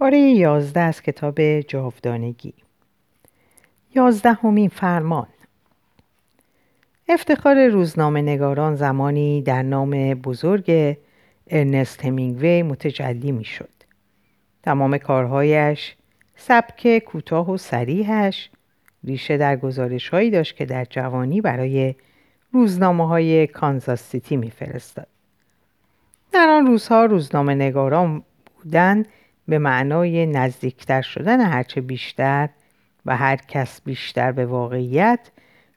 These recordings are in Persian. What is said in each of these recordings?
پاره یازده از کتاب جاودانگی یازدهمین فرمان افتخار روزنامه نگاران زمانی در نام بزرگ ارنست همینگوی متجلی می شد. تمام کارهایش سبک کوتاه و سریحش ریشه در گزارش هایی داشت که در جوانی برای روزنامه های کانزاس سیتی میفرستاد. در آن روزها روزنامه نگاران بودن به معنای نزدیکتر شدن هرچه بیشتر و هر کس بیشتر به واقعیت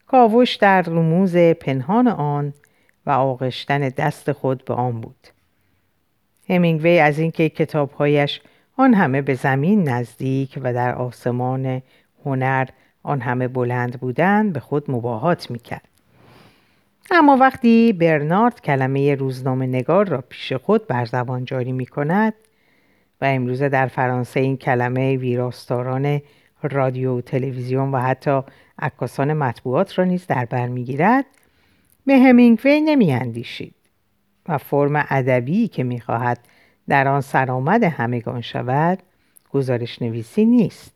کاوش در رموز پنهان آن و آغشتن دست خود به آن بود. همینگوی از اینکه کتابهایش آن همه به زمین نزدیک و در آسمان هنر آن همه بلند بودند به خود مباهات می‌کرد. اما وقتی برنارد کلمه روزنامه نگار را پیش خود بر زبان جاری می کند و امروزه در فرانسه این کلمه ویراستاران رادیو و تلویزیون و حتی عکاسان مطبوعات را نیز در بر می‌گیرد. به همینگوی نمیاندیشید و فرم ادبی که می‌خواهد در آن سرآمد همگان شود گزارش نویسی نیست.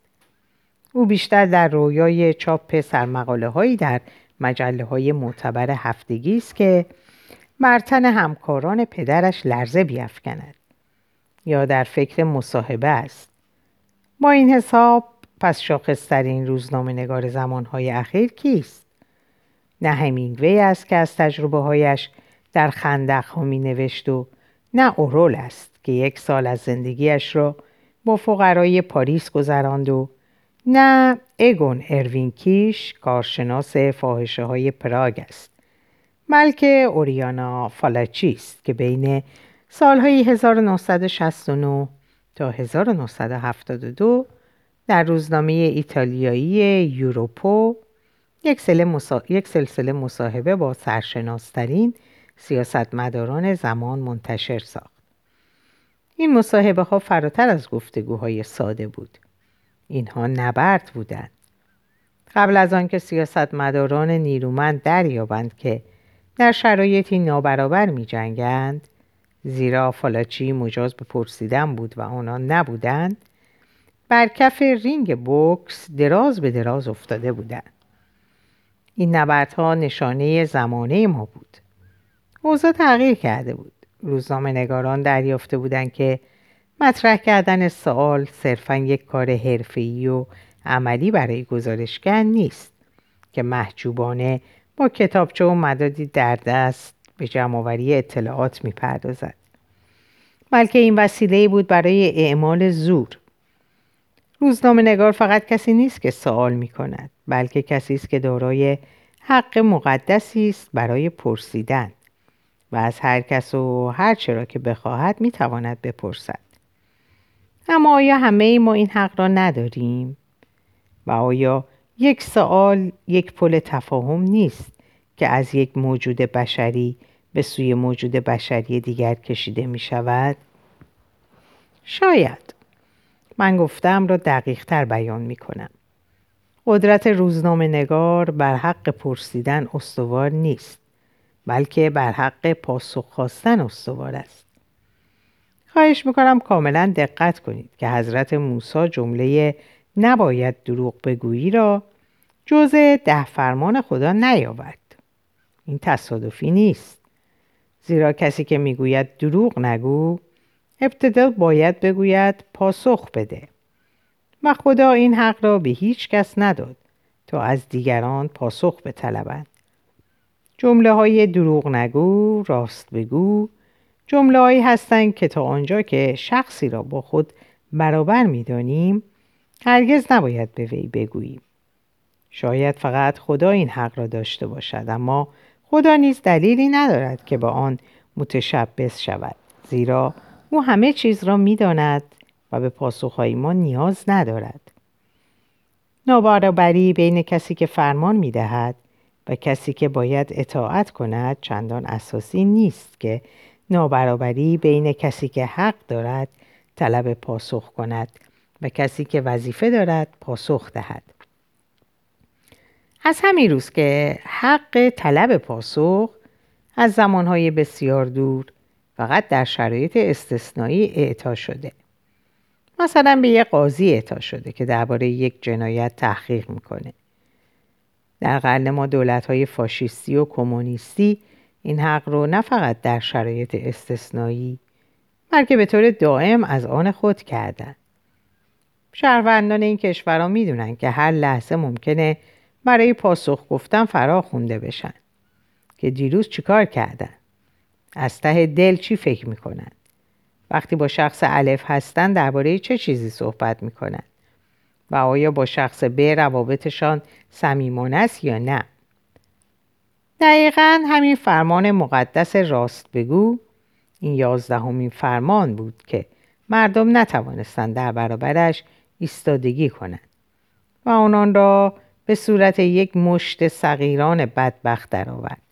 او بیشتر در رویای چاپ سرمقاله هایی در مجله های معتبر هفتگی است که مرتن همکاران پدرش لرزه بیافکند. یا در فکر مصاحبه است با این حساب پس شاخصترین روزنامه نگار زمانهای اخیر کیست؟ نه همینگوی است که از تجربه هایش در خندق ها می نوشت و نه اورول است که یک سال از زندگیش را با فقرای پاریس گذراند و نه اگون اروین کیش کارشناس فاحشه های پراگ است بلکه اوریانا فالاچی است که بین سالهای 1969 تا 1972 در روزنامه ایتالیایی یوروپو یک, سلسله مصاحبه با سرشناسترین سیاستمداران زمان منتشر ساخت. این مصاحبه ها فراتر از گفتگوهای ساده بود. اینها نبرد بودند. قبل از آنکه سیاستمداران نیرومند دریابند که در شرایطی نابرابر می جنگند زیرا فالاچی مجاز به پرسیدن بود و آنها نبودند. بر کف رینگ بوکس دراز به دراز افتاده بودند. این نبردها نشانه زمانه ما بود. اوضاع تغییر کرده بود. روزنامه نگاران دریافته بودند که مطرح کردن سوال صرفا یک کار حرفه‌ای و عملی برای گزارشگر نیست که محجوبانه با کتابچه و مدادی در دست به جمعآوری اطلاعات می‌پردازد. بلکه این وسیله بود برای اعمال زور. روزنامه نگار فقط کسی نیست که سوال می کند بلکه کسی است که دارای حق مقدسی است برای پرسیدن و از هر کس و هر چرا که بخواهد می تواند بپرسد. اما آیا همه ما این حق را نداریم؟ و آیا یک سوال یک پل تفاهم نیست که از یک موجود بشری به سوی موجود بشری دیگر کشیده می شود؟ شاید من گفتم را دقیق تر بیان می کنم. قدرت روزنامه نگار بر حق پرسیدن استوار نیست بلکه بر حق پاسخ خواستن استوار است. خواهش می‌کنم کاملا دقت کنید که حضرت موسی جمله نباید دروغ بگویی را جزء ده فرمان خدا نیاورد. این تصادفی نیست. زیرا کسی که می‌گوید دروغ نگو ابتدا باید بگوید پاسخ بده. و خدا این حق را به هیچ کس نداد تا از دیگران پاسخ بطلبند جمله های دروغ نگو راست بگو. جمله هایی هستند که تا آنجا که شخصی را با خود برابر می‌دانیم هرگز نباید به وی بگوییم. شاید فقط خدا این حق را داشته باشد اما خدا نیز دلیلی ندارد که با آن متشبس شود زیرا او همه چیز را می‌داند و به پاسخهای ما نیاز ندارد. نابرابری بین کسی که فرمان می‌دهد و کسی که باید اطاعت کند چندان اساسی نیست که نابرابری بین کسی که حق دارد طلب پاسخ کند و کسی که وظیفه دارد پاسخ دهد. از همین روز که حق طلب پاسخ از زمانهای بسیار دور فقط در شرایط استثنایی اعطا شده. مثلا به یه قاضی اعطا شده که درباره یک جنایت تحقیق می‌کنه. در قرن ما دولت های فاشیستی و کمونیستی این حق رو نه فقط در شرایط استثنایی بلکه به طور دائم از آن خود کردن. شهروندان این کشورها می‌دونن که هر لحظه ممکنه برای پاسخ گفتن فرا خونده بشن. که دیروز چیکار کردن؟ از ته دل چی فکر می‌کنن؟ وقتی با شخص الف هستن درباره چه چیزی صحبت می‌کنن؟ و آیا با شخص ب روابطشان صمیمانه است یا نه؟ دقیقا همین فرمان مقدس راست بگو. این یازدهمین فرمان بود که مردم نتوانستند در برابرش ایستادگی کنند و آنان را به صورت یک مشت صغیران بدبخت درآورد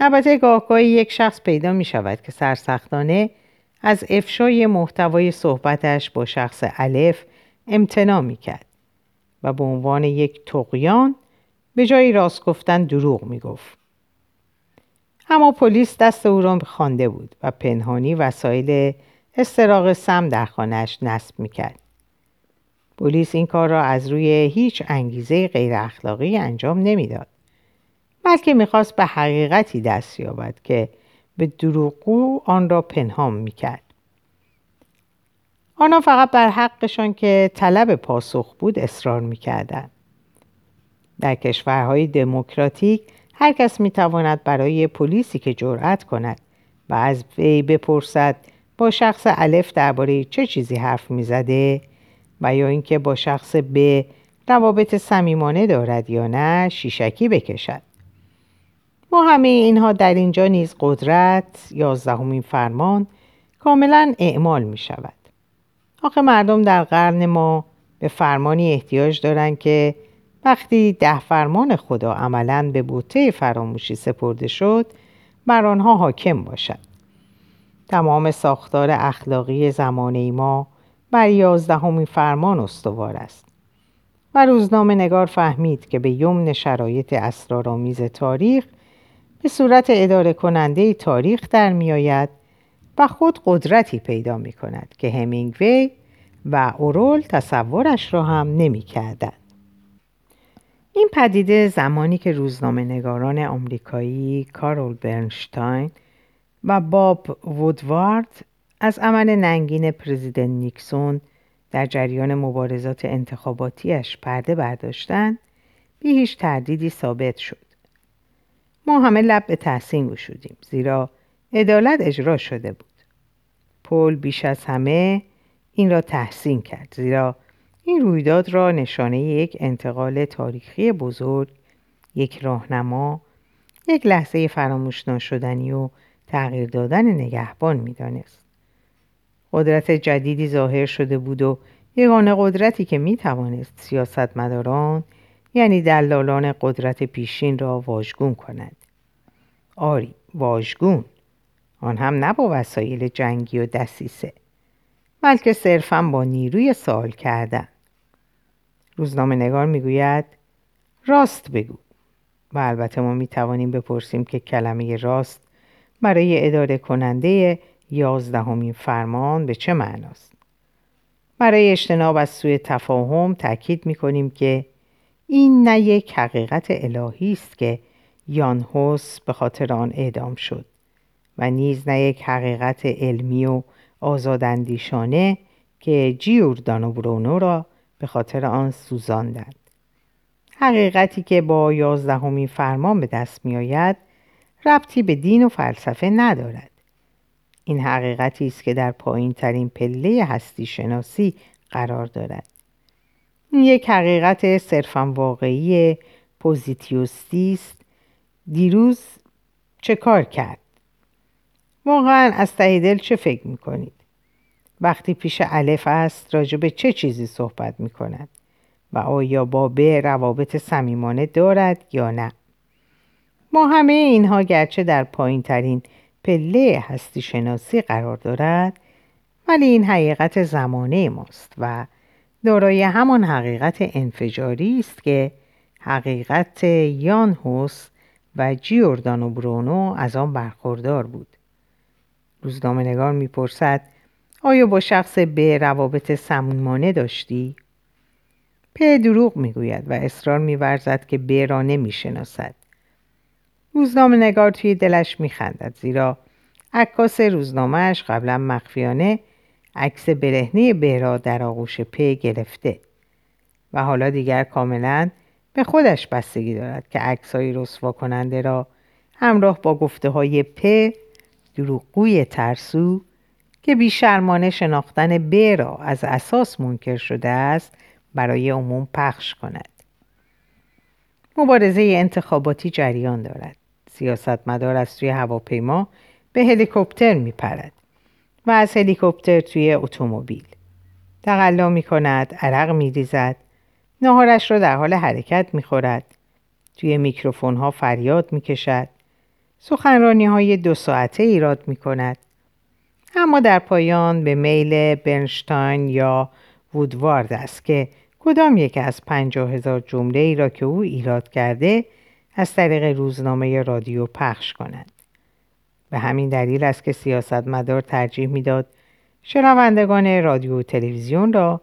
البته گاهگاهی یک شخص پیدا می شود که سرسختانه از افشای محتوای صحبتش با شخص الف امتنا می کرد و به عنوان یک تقیان به جای راست گفتن دروغ می گفت. اما پلیس دست او را خوانده بود و پنهانی وسایل استراغ سم در خانهش نصب می کرد. پلیس این کار را از روی هیچ انگیزه غیر اخلاقی انجام نمی‌داد. بلکه می‌خواست به حقیقتی دست یابد که به دروغگو آن را پنهان می‌کرد. آنها فقط بر حقشان که طلب پاسخ بود اصرار می‌کردند. در کشورهای دموکراتیک هر کس می‌تواند برای پلیسی که جرأت کند و از وی بپرسد با شخص الف درباره چه چیزی حرف می‌زده و یا اینکه با شخص ب روابط صمیمانه دارد یا نه شیشکی بکشد. ما همه اینها در اینجا نیز قدرت یازدهمین فرمان کاملا اعمال می شود آخه مردم در قرن ما به فرمانی احتیاج دارند که وقتی ده فرمان خدا عملا به بوته فراموشی سپرده شد بر آنها حاکم باشد. تمام ساختار اخلاقی زمانه ما بر یازدهمین فرمان استوار است و روزنامه نگار فهمید که به یمن شرایط اسرارآمیز تاریخ به صورت اداره کننده تاریخ در می آید و خود قدرتی پیدا می کند که همینگوی و اورول تصورش را هم نمی کردن. این پدیده زمانی که روزنامه نگاران آمریکایی کارول برنشتاین و باب وودوارد از عمل ننگین پرزیدنت نیکسون در جریان مبارزات انتخاباتیش پرده برداشتن بی هیچ تردیدی ثابت شد. ما همه لب به تحسین گشودیم زیرا عدالت اجرا شده بود. پل بیش از همه این را تحسین کرد زیرا این رویداد را نشانه یک انتقال تاریخی بزرگ، یک راهنما، یک لحظه فراموش ناشدنی و تغییر دادن نگهبان می‌دانست. قدرت جدیدی ظاهر شده بود و یگانه قدرتی که می توانست سیاستمداران یعنی دلالان قدرت پیشین را واژگون کند. آری واژگون. آن هم نه با وسایل جنگی و دسیسه بلکه صرفا با نیروی سوال کردن. روزنامه نگار می‌گوید راست بگو. و البته ما می توانیم بپرسیم که کلمه راست برای اداره کننده یازدهمین فرمان به چه معناست؟ برای اجتناب از سوی تفاهم تاکید می کنیم که این نه یک حقیقت الهی است که یان هوس به خاطر آن اعدام شد و نیز نه یک حقیقت علمی و آزاداندیشانه که جیوردانو برونو را به خاطر آن سوزاندند. حقیقتی که با یازدهمین فرمان به دست می آید ربطی به دین و فلسفه ندارد. این حقیقتی است که در پایین ترین پله هستی شناسی قرار دارد. این یک حقیقت صرفا واقعی پوزیتیوستی است. دیروز چه کار کرد؟ واقعا از ته دل چه فکر می کنید؟ وقتی پیش الف است راجع به چه چیزی صحبت می کند؟ و آیا با به روابط صمیمانه دارد یا نه؟ ما همه اینها گرچه در پایین ترین پله هستی شناسی قرار دارد ولی این حقیقت زمانه ماست و دارای همان حقیقت انفجاری است که حقیقت یان هوس و جیوردانو برونو از آن برخوردار بود روزنامه نگار می‌پرسد آیا با شخص به روابط سمومانه داشتی؟ په دروغ می‌گوید و اصرار میورزد که به را نمی‌شناسد روزنامه نگار توی دلش میخندد زیرا عکاس روزنامهش قبلا مخفیانه عکس برهنه به را در آغوش په گرفته و حالا دیگر کاملا به خودش بستگی دارد که عکسهای رسوا کننده را همراه با گفته های په دروغگوی ترسو که بیشرمانه شناختن ب را از اساس منکر شده است برای عموم پخش کند. مبارزه انتخاباتی جریان دارد. سیاستمدار از توی هواپیما به هلیکوپتر میپرد و از هلیکوپتر توی اتومبیل. تقلا می کند عرق می ریزد ناهارش را در حال حرکت می خورد توی میکروفون ها فریاد می کشد سخنرانی های دو ساعته ایراد می کند اما در پایان به میل برنشتاین یا وودوارد است که کدام یک از پنجاه هزار جمله ای را که او ایراد کرده از طریق روزنامه رادیو پخش کنند. به همین دلیل است که سیاستمدار ترجیح می‌داد شنوندگان رادیو و تلویزیون را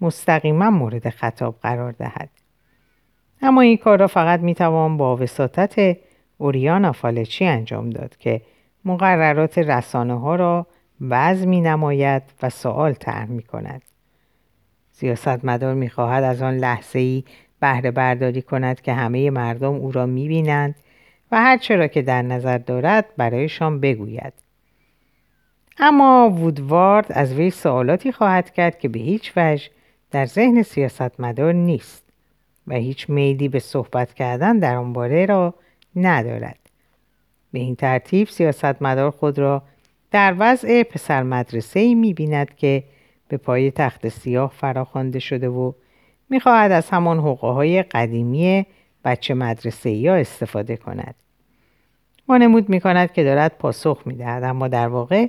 مستقیما مورد خطاب قرار دهد. اما این کار را فقط می‌توان با وساطت اوریانا فالچی انجام داد که مقررات رسانه ها را وضع می نماید و سوال طرح می کند. سیاستمدار می خواهد از آن لحظه ای بهره برداری کند که همه مردم او را می بینند و هر چرا که در نظر دارد برایشان بگوید. اما وودوارد از وی سوالاتی خواهد کرد که به هیچ وجه در ذهن سیاستمدار نیست و هیچ میلی به صحبت کردن در آن باره را ندارد. به این ترتیب سیاستمدار خود را در وضع پسر مدرسه ای می بیند که به پای تخت سیاه فراخوانده شده و می‌خواهد از همان حقوق های قدیمی بچه مدرسه یا استفاده کند. وانمود می کند که دارد پاسخ می دهد اما در واقع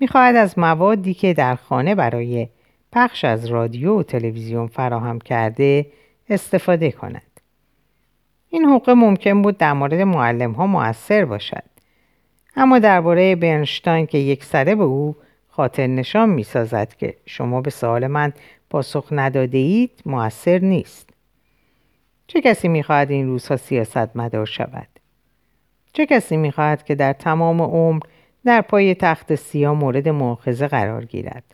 می‌خواهد از موادی که در خانه برای پخش از رادیو و تلویزیون فراهم کرده استفاده کند. این حقوق ممکن بود در مورد معلم ها مؤثر باشد. اما درباره برنشتاین که یک سره به او خاطر نشان می سازد که شما به سوال من پاسخ نداده اید موثر نیست. چه کسی می خواهد این روزها سیاست مدار شود؟ چه کسی می خواهد که در تمام عمر در پای تخت سیاه مورد مؤاخذه قرار گیرد؟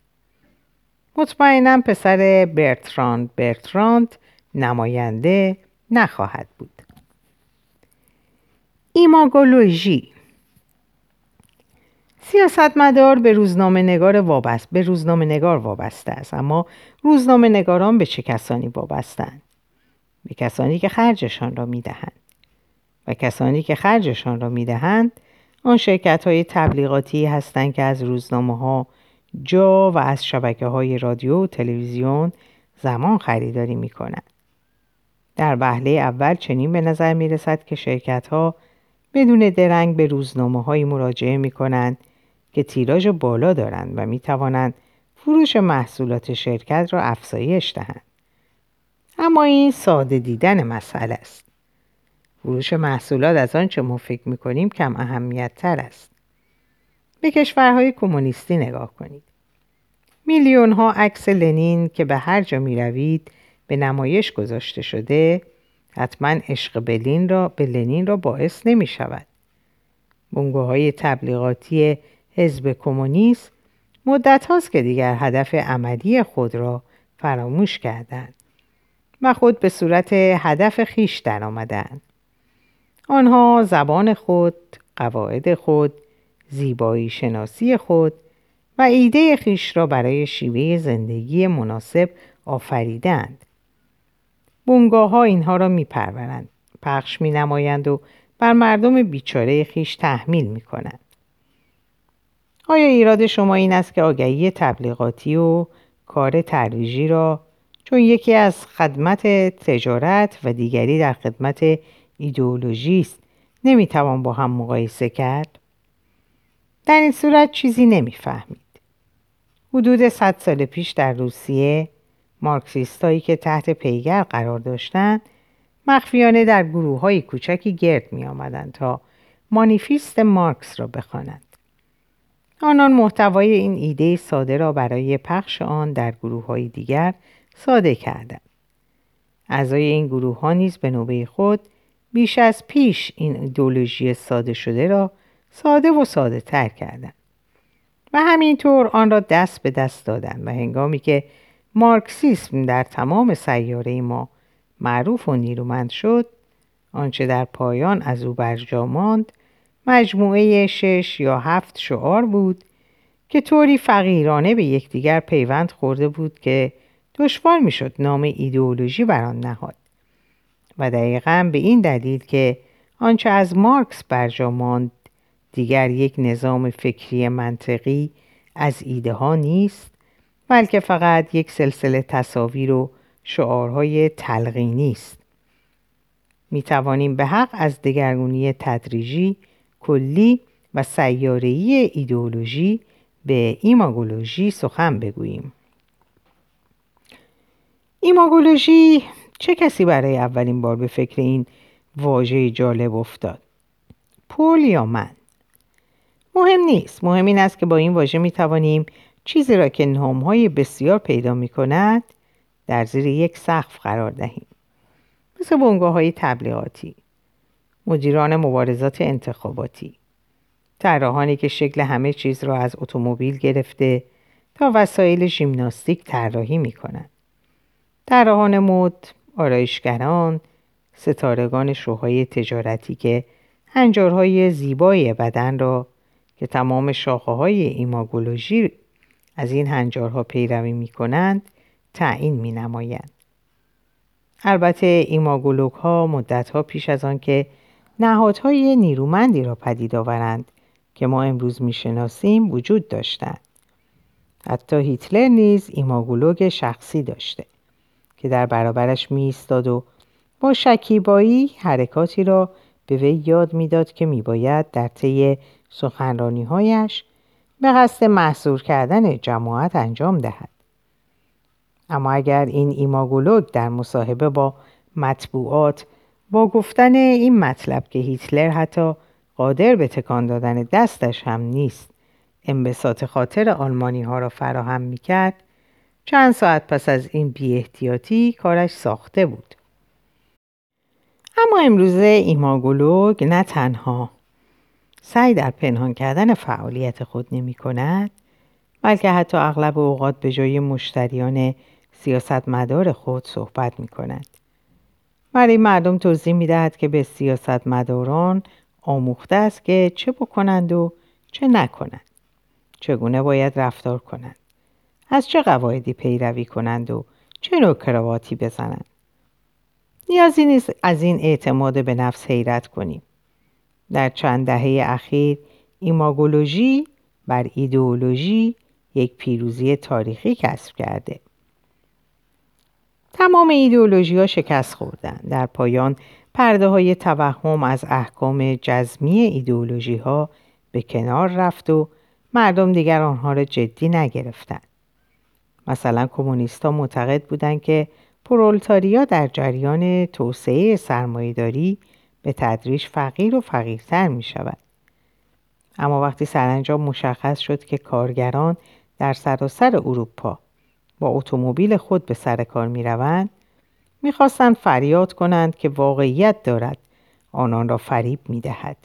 مطمئنا پسر برتراند برتراند نماینده نخواهد بود. ایماگولوژی سیاستمدار به روزنامه نگار وابست به روزنامه نگار وابسته است. اما روزنامه نگاران به چه کسانی وابستند؟ به کسانی که خرجشان را می‌دهند. و کسانی که خرجشان را می‌دهند آن شرکت های تبلیغاتی هستند که از روزنامه ها جا و از شبکه های رادیو و تلویزیون زمان خریداری می کنند. در وهله اول چنین به نظر می رسد که شرکت ها بدون درنگ به روزنامه های مراجعه می کنند که تیراژ بالا دارند و می توانند فروش محصولات شرکت را افزایش دهند. اما این ساده دیدن مسئله است. فروش محصولات از آنچه ما فکر می کنیم کم اهمیت تر است. به کشورهای کمونیستی نگاه کنید. میلیون ها عکس لنین که به هر جا می روید به نمایش گذاشته شده حتما عشق به را به لنین را باعث نمی شود. بنگوهای تبلیغاتی حزب کمونیست مدت هاست که دیگر هدف عملی خود را فراموش کردند و خود به صورت هدف خیش درآمدند. آنها زبان خود، قواعد خود، زیبایی شناسی خود و ایده خیش را برای شیوه زندگی مناسب آفریدند. بونگاه ها اینها را می پرورند، پخش می نمایند و بر مردم بیچاره خیش تحمیل می کنند. آیا ایراد شما این است که آگهی تبلیغاتی و کار ترویجی را چون یکی از خدمت تجارت و دیگری در خدمت ایدئولوژی است نمی‌توان با هم مقایسه کرد؟ در این صورت چیزی نمی‌فهمید. حدود صد سال پیش در روسیه مارکسیستایی که تحت پیگر قرار داشتند مخفیانه در گروه های کوچکی گرد می آمدند تا مانیفیست مارکس را بخوانند. آنان محتوای این ایده ساده را برای پخش آن در گروه های دیگر ساده کردند. اعضای این گروه ها نیز به نوبه خود بیش از پیش این ایدولوژی ساده شده را ساده و ساده تر کردند. و همینطور آن را دست به دست دادند و هنگامی که مارکسیسم در تمام سیاره ما معروف و نیرومند شد آنچه در پایان از او برجا ماند مجموعه شش یا هفت شعار بود که طوری فقیرانه به یکدیگر پیوند خورده بود که دشوار می‌شد نام ایدئولوژی بر آن نهاد. و دقیقا به این دلیل که آنچه از مارکس برجا ماند دیگر یک نظام فکری منطقی از ایده ها نیست بلکه فقط یک سلسله تصاویر و شعارهای تلقینی است. می توانیم به حق از دگرگونی تدریجی کلی و سیاره‌ای ایدئولوژی به ایماگولوژی سخن بگوییم. ایماگولوژی چه کسی برای اولین بار به فکر این واژه جالب افتاد؟ پول یا من؟ مهم نیست. مهم این است که با این واژه می توانیم چیزی را که نامهای بسیار پیدا می کند در زیر یک سقف قرار دهیم. مثل بنگاه های تبلیغاتی. مدیران مبارزات انتخاباتی طراحانی که شکل همه چیز را از اتومبیل گرفته تا وسایل ژیمناستیک طراحی می کنند طراحان مد آرایشگران ستارگان شوهای تجارتی که هنجارهای زیبای بدن را که تمام شاخه های ایماگولوژی از این هنجارها پیروی می کنند تعیین می نمایند. البته ایماگولوگ ها مدت ها پیش از آن که نهادهای نیرومندی را پدید آورند که ما امروز می‌شناسیم وجود داشتند. حتی هیتلر نیز ایماگولوگ شخصی داشته که در برابرش می ایستاد و با شکیبایی حرکاتی را به وی یاد می‌داد که میباید در طی سخنرانیهایش به قصد محصور کردن جماعت انجام دهد. اما اگر این ایماگولوگ در مصاحبه با مطبوعات با گفتن این مطلب که هیتلر حتی قادر به تکان دادن دستش هم نیست انبساط خاطر آلمانی ها را فراهم می کرد چند ساعت پس از این بی احتیاطی کارش ساخته بود. اما امروزه ایماگولوگ نه تنها سعی در پنهان کردن فعالیت خود نمی کند بلکه حتی اغلب اوقات به جای مشتریان سیاستمدار خود صحبت می کند. برای مردم توضیح می دهد که به سیاستمداران آموخته است که چه بکنند و چه نکنند. چگونه باید رفتار کنند. از چه قواعدی پیروی کنند و چه نوع کرواتی بزنند. نیازی نیست از این اعتماد به نفس حیرت کنیم. در چند دهه اخیر ایماگولوژی بر ایدئولوژی یک پیروزی تاریخی کسب کرده. تمام ایدئولوژی ها شکست خوردن. در پایان پرده های توهم از احکام جزمی ایدئولوژی ها به کنار رفت و مردم دیگر آنها را جدی نگرفتند. مثلا کمونیست ها معتقد بودند که پرولتاریا در جریان توسعه سرمایهداری به تدریج فقیر و فقیرتر می شود. اما وقتی سرانجام مشخص شد که کارگران در سراسر اروپا با اتومبیل خود به سر کار می روند می‌خواستند فریاد کنند که واقعیت دارد آنان را فریب می دهد.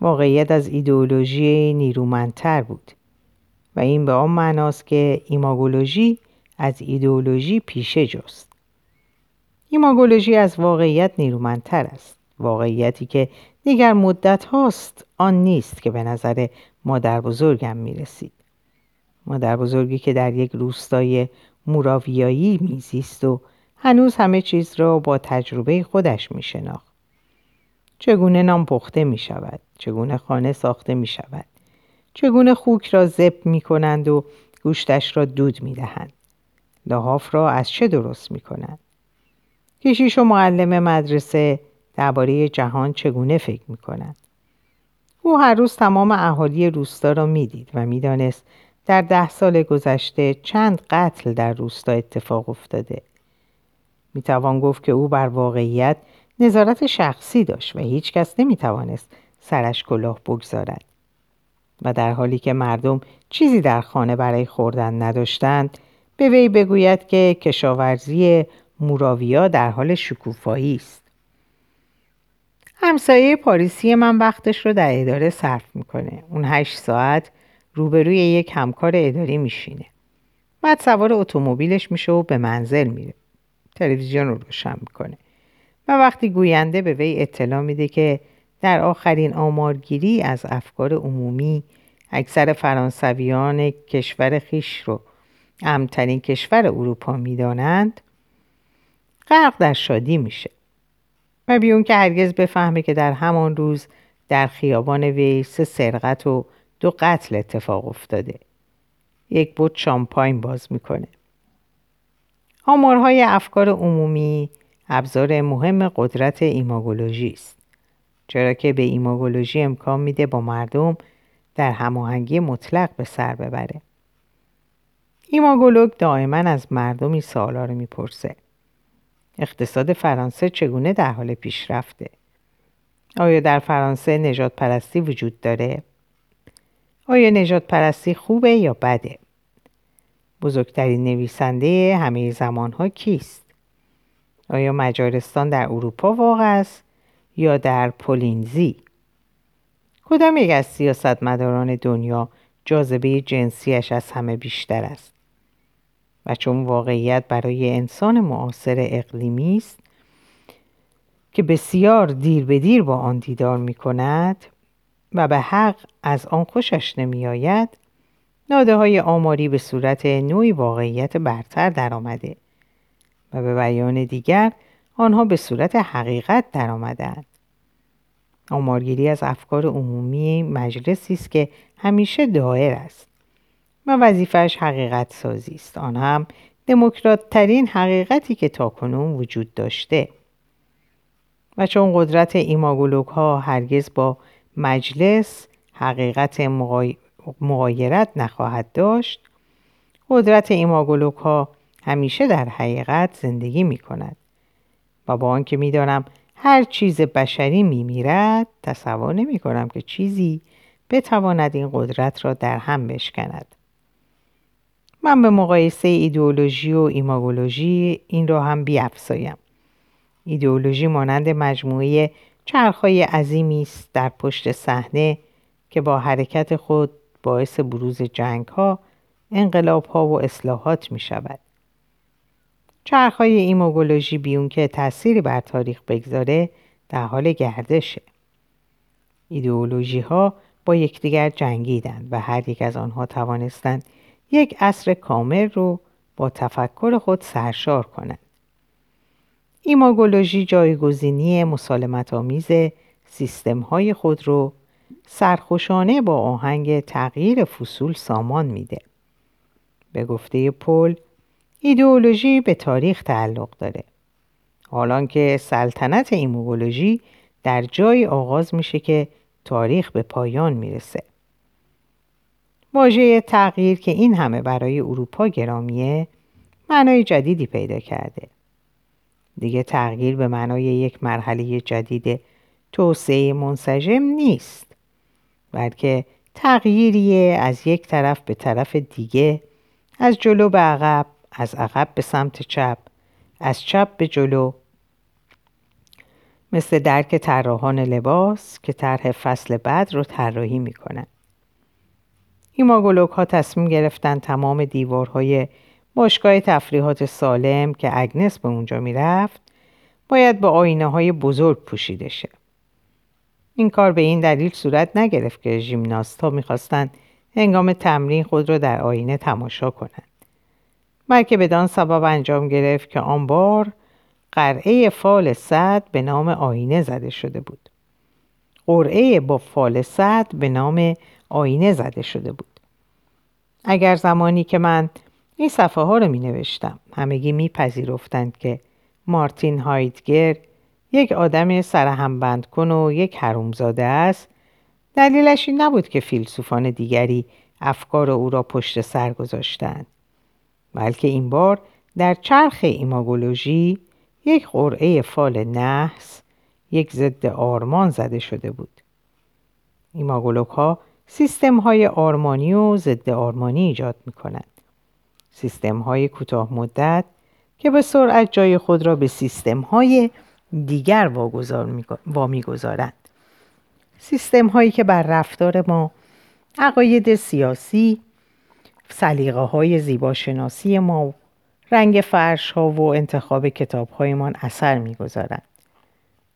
واقعیت از ایدئولوژی نیرومندتر بود و این به آن معناست که ایماگولوژی از ایدئولوژی پیشه جست. ایماگولوژی از واقعیت نیرومندتر است. واقعیتی که دیگر مدت هاست آن نیست که به نظر مادر بزرگم می رسید. مادر بزرگی که در یک روستای موراویایی میزیست و هنوز همه چیز را با تجربه خودش می شناخت. چگونه نام پخته می شود؟ چگونه خانه ساخته می شود؟ چگونه خوک را زب می کنند و گوشتش را دود می دهند؟ لحاف را از چه درست می کنند؟ کشیش و معلم مدرسه درباره جهان چگونه فکر می کنند؟ او هر روز تمام اهالی روستا را می‌دید و می‌دانست در ده سال گذشته چند قتل در روستا اتفاق افتاده. می توان گفت که او بر واقعیت نظارت شخصی داشت و هیچ کس نمی توانست سرش کلاه بگذارد. و در حالی که مردم چیزی در خانه برای خوردن نداشتند به وی بگوید که کشاورزی موراویا در حال شکوفایی است همسایه پاریسی من وقتش رو در اداره صرف می‌کنه اون هشت ساعت روبروی یک همکار اداری میشینه. بعد سوار اتومبیلش میشه و به منزل میره. تلویزیون رو روشن می‌کنه. و وقتی گوینده به وی اطلاع میده که در آخرین آمارگیری از افکار عمومی اکثر فرانسویان کشور خیش رو امترین کشور اروپا می‌دانند غرق در شادی میشه. و بیون که هرگز بفهمه که در همان روز در خیابان وی سه سرقت و دو قتل اتفاق افتاده. یک بود شامپاین باز می‌کنه. آمارهای افکار عمومی ابزار مهم قدرت ایماگولوژی است. چرا که به ایماگولوژی امکان میده با مردم در هماهنگی مطلق به سر ببره. ایماگولوگ دائما از مردمی سوالا رو می‌پرسه. اقتصاد فرانسه چگونه در حال پیشرفته؟ آیا در فرانسه نجات پرستی وجود داره؟ آیا نجات پرستی خوبه یا بده؟ بزرگترین نویسنده همه زمانها کیست؟ آیا مجارستان در اروپا واقع است یا در پولینزی؟ کدام یک از سیاستمداران دنیا جاذبه جنسیش از همه بیشتر است؟ و چون واقعیت برای انسان معاصر اقلیمی است که بسیار دیر به دیر با آن دیدار می کند و به حق از آن خوشش نمی آید ناده های آماری به صورت نوعی واقعیت برتر درآمده و به بیان دیگر آنها به صورت حقیقت درآمدند. آمارگیری از افکار عمومی مجلسی است که همیشه دایر است و وظیفش حقیقت سازی است آن هم دموکرات ترین حقیقتی که تاکنون وجود داشته و چون قدرت ایماگولوگ ها هرگز با مجلس حقیقت مغایرت نخواهد داشت. قدرت ایماگولوگ ها همیشه در حقیقت زندگی می کند و با آنکه می دانم هر چیز بشری می میرد تصور نمی کنم که چیزی بتواند این قدرت را در هم بشکند. من به مقایسه ایدئولوژی و ایماگولوژی این را هم بیافزایم. ایدئولوژی مانند مجموعه چرخهای عظیمی است در پشت صحنه که با حرکت خود باعث بروز جنگ ها، انقلاب ها و اصلاحات می شود. چرخهای ایموگولوژی بیون که تأثیری بر تاریخ بگذاره در حال گردشه. ایدئولوژی ها با یکدیگر جنگیدند و هر یک از آنها توانستند یک عصر کامل رو با تفکر خود سرشار کنند. ایماگولوژی جایگزینی مسالمت آمیز سیستم های خود رو سرخوشانه با آهنگ تغییر فصول سامان میده. به گفته پل ایدئولوژی به تاریخ تعلق داره. حالان که سلطنت ایموگولوژی در جای آغاز میشه که تاریخ به پایان می‌رسه. واژه تغییر که این همه برای اروپا گرامیه معنای جدیدی پیدا کرده. دیگه تغییر به معنای یک مرحله جدید توسعه منسجم نیست. بلکه تغییریه از یک طرف به طرف دیگه از جلو به عقب از عقب به سمت چپ از چپ به جلو مثل درک طراحان لباس که طرح فصل بعد رو طراحی می‌کنن ایماگولوک ها تصمیم گرفتن تمام دیوارهای باشگاه تفریحات سالم که اگنس به اونجا می‌رفت باید با آینه های بزرگ پوشیده شه. این کار به این دلیل صورت نگرفت که ژیمناست ها می‌خواستند هنگام تمرین خود را در آینه تماشا کنند. بلکه بدان سبب انجام گرفت که آن بار قرعه فال صد به نام آینه زده شده بود. قرعه با فال صد به نام آینه زده شده بود. اگر زمانی که من این صفحه ها رو می نوشتم. همگی می پذیرفتند که مارتین هایدگر یک آدم سرهم کن و یک حرومزاده است. دلیلش این نبود که فیلسوفان دیگری افکار او را پشت سر گذاشتند. بلکه این بار در چرخ ایماگولوژی یک قرعه فال نحس یک ضد آرمان زده شده بود. ایماگولوک ها سیستم های آرمانی و ضد آرمانی ایجاد می کنند. سیستم های کوتاه مدت که به سرعت جای خود را به سیستم های دیگر وامی گذارند. سیستم هایی که بر رفتار ما عقاید سیاسی سلیقه های زیباشناسی ما رنگ فرش ها و انتخاب کتاب هایمان اثر می‌گذارند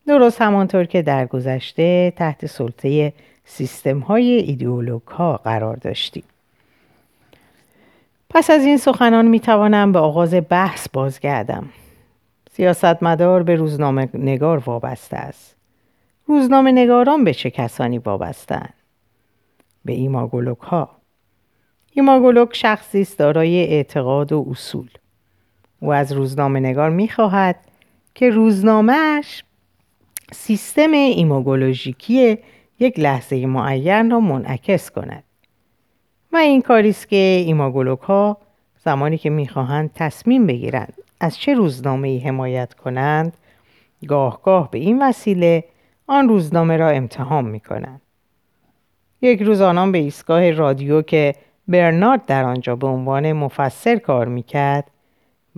درست همانطور که در گذشته تحت سلطه سیستم های ایدئولوگ ها قرار داشتیم پس از این سخنان می توانم به آغاز بحث بازگردم. سیاستمدار به روزنامه نگار وابسته است. روزنامه نگاران به چه کسانی وابستند به ایماگولوک ها ایماگولوک شخصی است دارای اعتقاد و اصول. او از روزنامه نگار می‌خواهد که روزنامهش سیستم ایموگولوژیکی یک لحظه معین را منعکس کند. و این کاری است که ایماگولوک ها زمانی که می‌خواهند تصمیم بگیرند از چه روزنامه ای حمایت کنند گاه گاه به این وسیله آن روزنامه را امتحان می کنند. یک روز آنان به ایستگاه رادیو که برنارد در آنجا به عنوان مفسر کار می‌کرد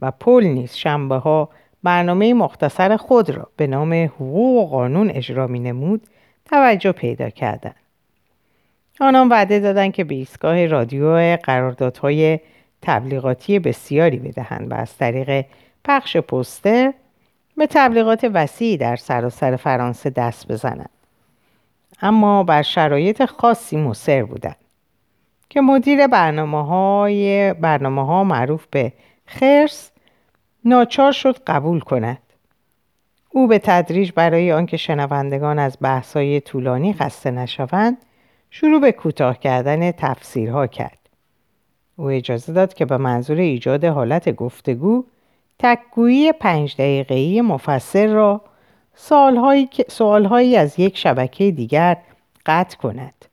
و پل نیز شنبه ها برنامه مختصر خود را به نام حقوق و قانون اجرا می نمود توجه پیدا کردند. آنان وعده دادند که به ایستگاه رادیو قراردادهای تبلیغاتی بسیاری بدهند و از طریق پخش پوستر به تبلیغات وسیعی در سراسر فرانسه دست بزنند. اما بر شرایط خاصی مصر بودند که مدیر برنامه های برنامه ها معروف به خرس ناچار شد قبول کند او به تدریج برای آنکه شنوندگان از بحث‌های طولانی خسته نشوند شروع به کوتاه کردن تفسیرها کرد او اجازه داد که به منظور ایجاد حالت گفتگو تکگویی پنج دقیقه‌ای مفسر را سوالهایی, سوالهایی از یک شبکه دیگر قطع کند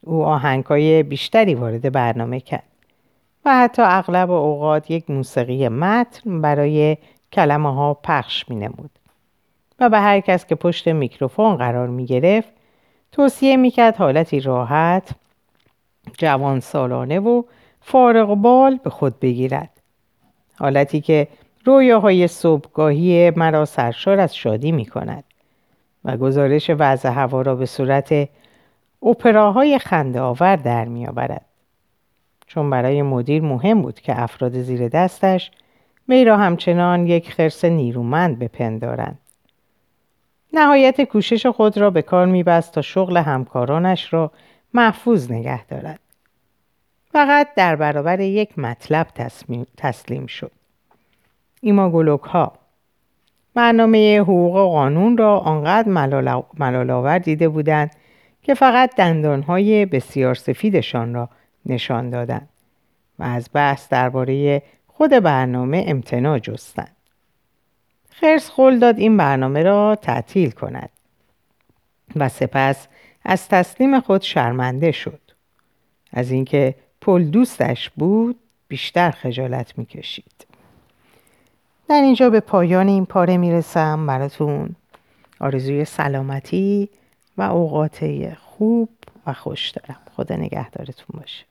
او آهنگهای بیشتری وارد برنامه کرد و حتی اغلب اوقات یک موسیقی متن برای کلمه ها پخش می نمود. و به هر کس که پشت میکروفون قرار می گرفت توصیه می کرد حالتی راحت جوان سالانه و فارغ بال به خود بگیرد حالتی که رویاهای صبحگاهی مرا سرشار از شادی می کند و گزارش وضع هوا را به صورت اپراهای خنده آور در می آورد. چون برای مدیر مهم بود که افراد زیر دستش می را همچنان یک خرس نیرومند بپندارند. نهایت کوشش خود را به کار میبست تا شغل همکارانش را محفوظ نگه دارد. فقط در برابر یک مطلب تسلیم شد. ایماگولوک ها برنامه حقوق و قانون را آنقدر ملالاور دیده بودند که فقط دندانهای بسیار سفیدشان را نشان دادند و از بحث درباره خود برنامه امتناع جستند. خرس خل داد این برنامه را تعطیل کند و سپس از تسلیم خود شرمنده شد. از اینکه پل دوستش بود بیشتر خجالت می‌کشید. در اینجا به پایان این پاره می‌رسم براتون آرزوی سلامتی و اوقات خوب و خوش دارم خدا نگهدارتون باشه